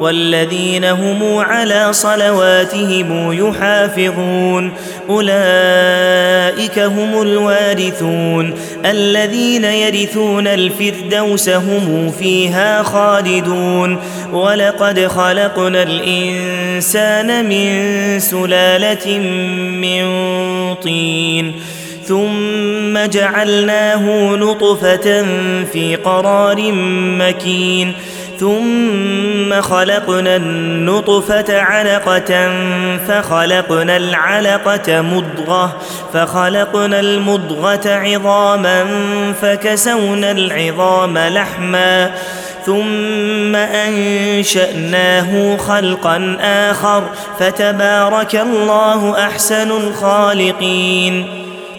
والذين هم على صلواتهم يحافظون. أولئك هم الوارثون. الذين يرثون الفردوس هم فيها خالدون. ولقد خلقنا الإنسان من سلالة من طين. ثم جعلناه نطفة في قرار مكين. ثم خلقنا النطفة علقة فخلقنا العلقة مضغة فخلقنا المضغة عظاما فكسونا العظام لحما ثم أنشأناه خلقا آخر فتبارك الله أحسن الخالقين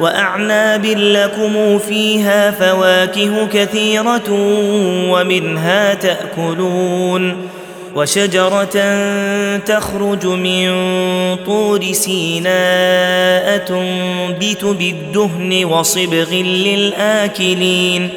وأعناب لكم فيها فواكه كثيرة ومنها تأكلون وشجرة تخرج من طور سيناء تنبت بالدهن وصبغ للآكلين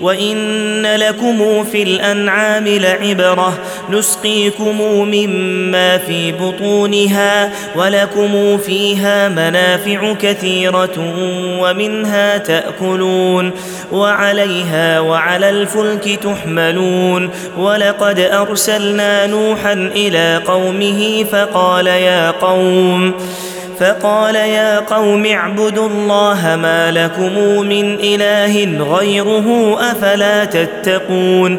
وان لكم في الانعام لعبره نسقيكم مما في بطونها ولكم فيها منافع كثيره ومنها تاكلون وعليها وعلى الفلك تحملون ولقد ارسلنا نوحا إلى قومه فقال يا قوم فقال يا قوم اعبدوا الله ما لكم من إله غيره أفلا تتقون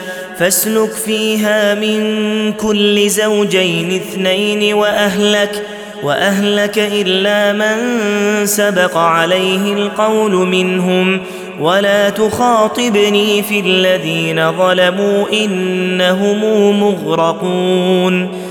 فاسلك فيها من كل زوجين اثنين وأهلك وأهلك إلا من سبق عليه القول منهم. ولا تخاطبني في الذين ظلموا إنهم مغرقون.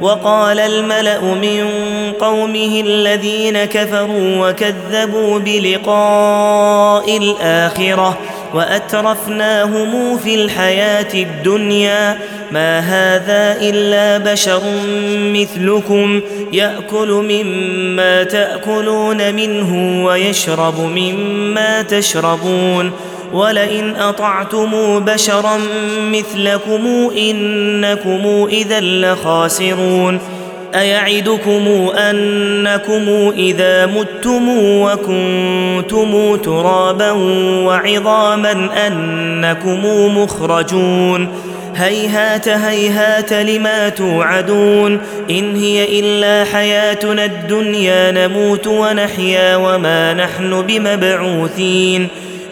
وقال الملأ من قومه الذين كفروا وكذبوا بلقاء الآخرة وأترفناهم في الحياة الدنيا ما هذا إلا بشر مثلكم يأكل مما تأكلون منه ويشرب مما تشربون ولئن أطعتم بشرا مثلكم إنكم إذا لخاسرون أيعدكم أنكم إذا متم وكنتم ترابا وعظاما أنكم مخرجون هيهات هيهات لما توعدون إن هي إلا حياتنا الدنيا نموت ونحيا وما نحن بمبعوثين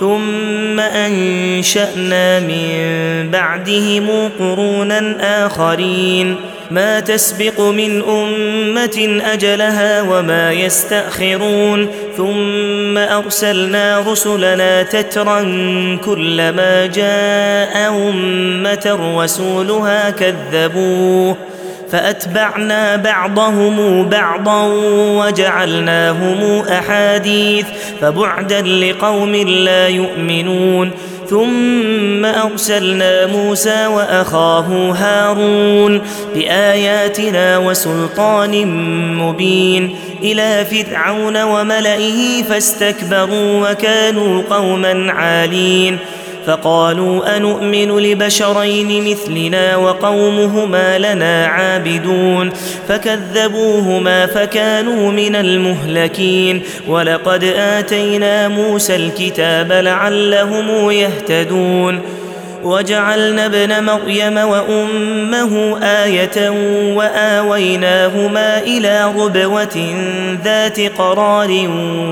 ثم أنشأنا من بعدهم قرونا آخرين. ما تسبق من أمة أجلها وما يستأخرون. ثم أرسلنا رسلنا تترا كلما جاء أمة رسولها كذبوه. فأتبعنا بعضهم بعضا وجعلناهم أحاديث فبعدا لقوم لا يؤمنون ثم أرسلنا موسى وأخاه هارون بآياتنا وسلطان مبين إلى فرعون وملئه فاستكبروا وكانوا قوما عالين فقالوا انومن لبشرين مثلنا وقومهما لنا عابدون فكذبوهما فكانوا من المهلكين ولقد آتينا موسى الكتاب لعلهم يهتدون وجعلنا ابن مريم وأمه آية وآويناهما إلى ربوة ذات قرار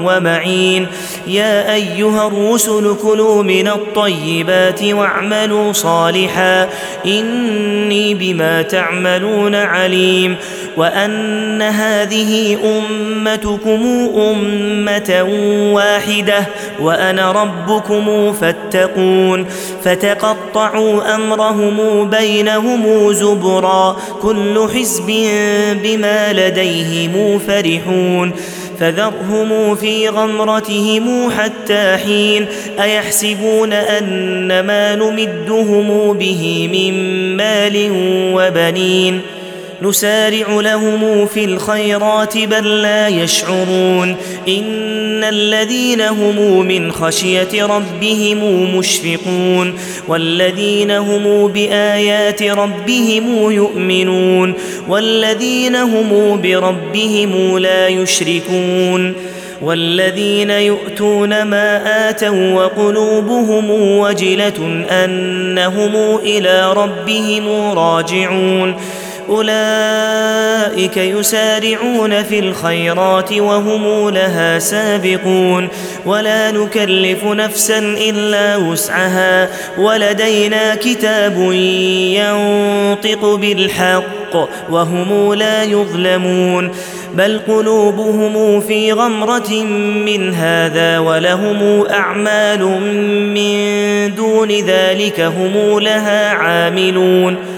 ومعين. يا أيها الرسل كلوا من الطيبات واعملوا صالحا. إني بما تعملون عليم. وأن هذه أمتكم أمة واحدة وأنا ربكم فاتقون فتقطعوا أمرهم بينهم زبرا كل حزب بما لديهم فرحون فذرهم في غمرتهم حتى حين أيحسبون أن ما نمدهم به من مال وبنين؟ نسارع لهم في الخيرات بل لا يشعرون. إن الذين هم من خشية ربهم مشفقون. والذين هم بآيات ربهم يؤمنون. والذين هم بربهم لا يشركون. والذين يؤتون ما آتوا وقلوبهم وجلة أنهم إلى ربهم راجعون. أولئك يسارعون في الخيرات وهم لها سابقون. ولا نكلف نفسا إلا وسعها. ولدينا كتاب ينطق بالحق وهم لا يظلمون. بل قلوبهم في غمرة من هذا ولهم أعمال من دون ذلك هم لها عاملون.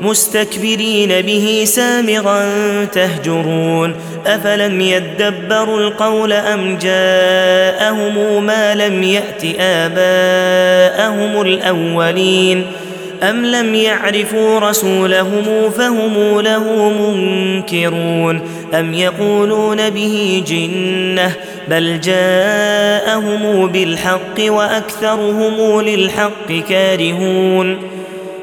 مستكبرين به سامغا تهجرون أفلم يدبروا القول أم جاءهم ما لم يأت آباءهم الأولين أم لم يعرفوا رسولهم فهم له منكرون أم يقولون به جنة بل جاءهم بالحق وأكثرهم للحق كارهون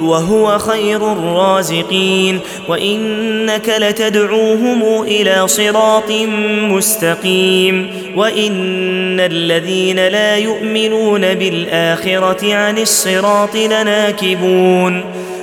وهو خير الرازقين وإنك لتدعوهم إلى صراط مستقيم وإن الذين لا يؤمنون بالآخرة عن الصراط لناكبون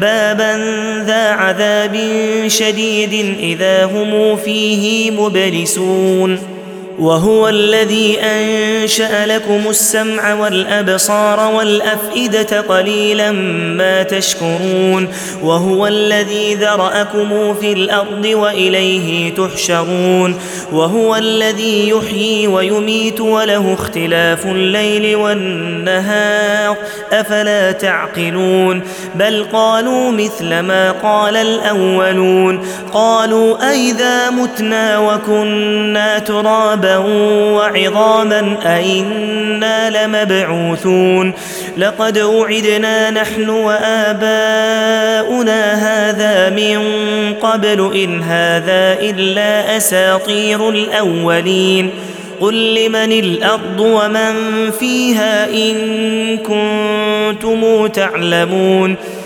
بابا ذا عذاب شديد إذا هم فيه مبلسون. وهو الذي أنشأ لكم السمع والأبصار والأفئدة قليلا ما تشكرون وهو الذي ذرأكم في الأرض وإليه تحشرون وهو الذي يحيي ويميت وله اختلاف الليل والنهار أفلا تعقلون بل قالوا مثل ما قال الأولون قالوا أئذا متنا وكنا ترابا وعظاما أئنا لمبعوثون. لقد وعدنا نحن وآباؤنا هذا من قبل إن هذا إلا أساطير الأولين. قل لمن الأرض ومن فيها إن كنتم تعلمون.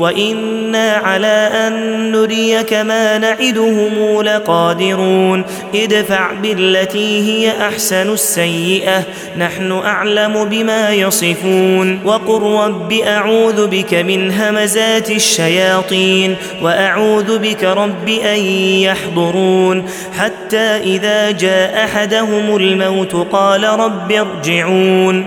وإنا على أن نريك ما نعدهم لقادرون ادفع بالتي هي أحسن السيئة نحن أعلم بما يصفون وقل رب أعوذ بك من همزات الشياطين وأعوذ بك رب أن يحضرون حتى إذا جاء أحدهم الموت قال رب ارجعون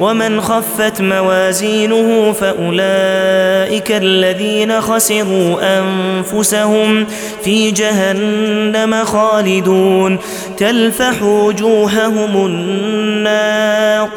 ومن خفت موازينه فأولئك الذين خسروا أنفسهم في جهنم خالدون. تلفح وجوههم النار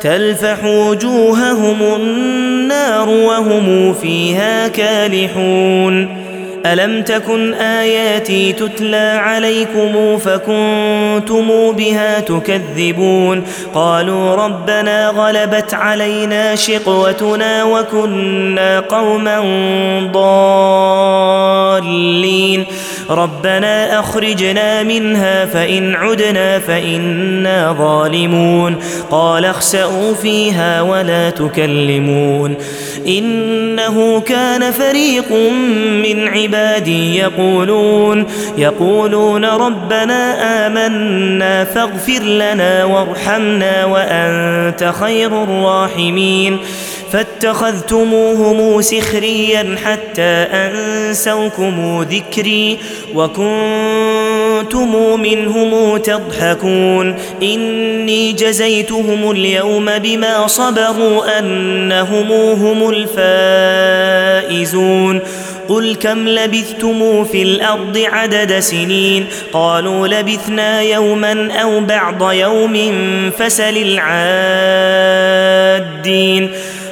تلفح وجوههم النار وهم فيها كالحون. ألم تكن آياتي تتلى عليكم فكنتم بها تكذبون؟ قالوا ربنا غلبت علينا شقوتنا وكنا قوما ضالين. ربنا أخرجنا منها فإن عدنا فإنا ظالمون. قال اخسئوا فيها ولا تكلمون. إنه كان فريق من عبادي يقولون يقولون ربنا آمنا فاغفر لنا وارحمنا وأنت خير الراحمين. فاتخذتموهم سخريا حتى أنسوكم ذكري وكنتم منهم تضحكون. إني جزيتهم اليوم بما صبروا أنهم هم الفائزون. قل كم لبثتم في الأرض عدد سنين؟ قالوا لبثنا يوما أو بعض يوم فسل العادين.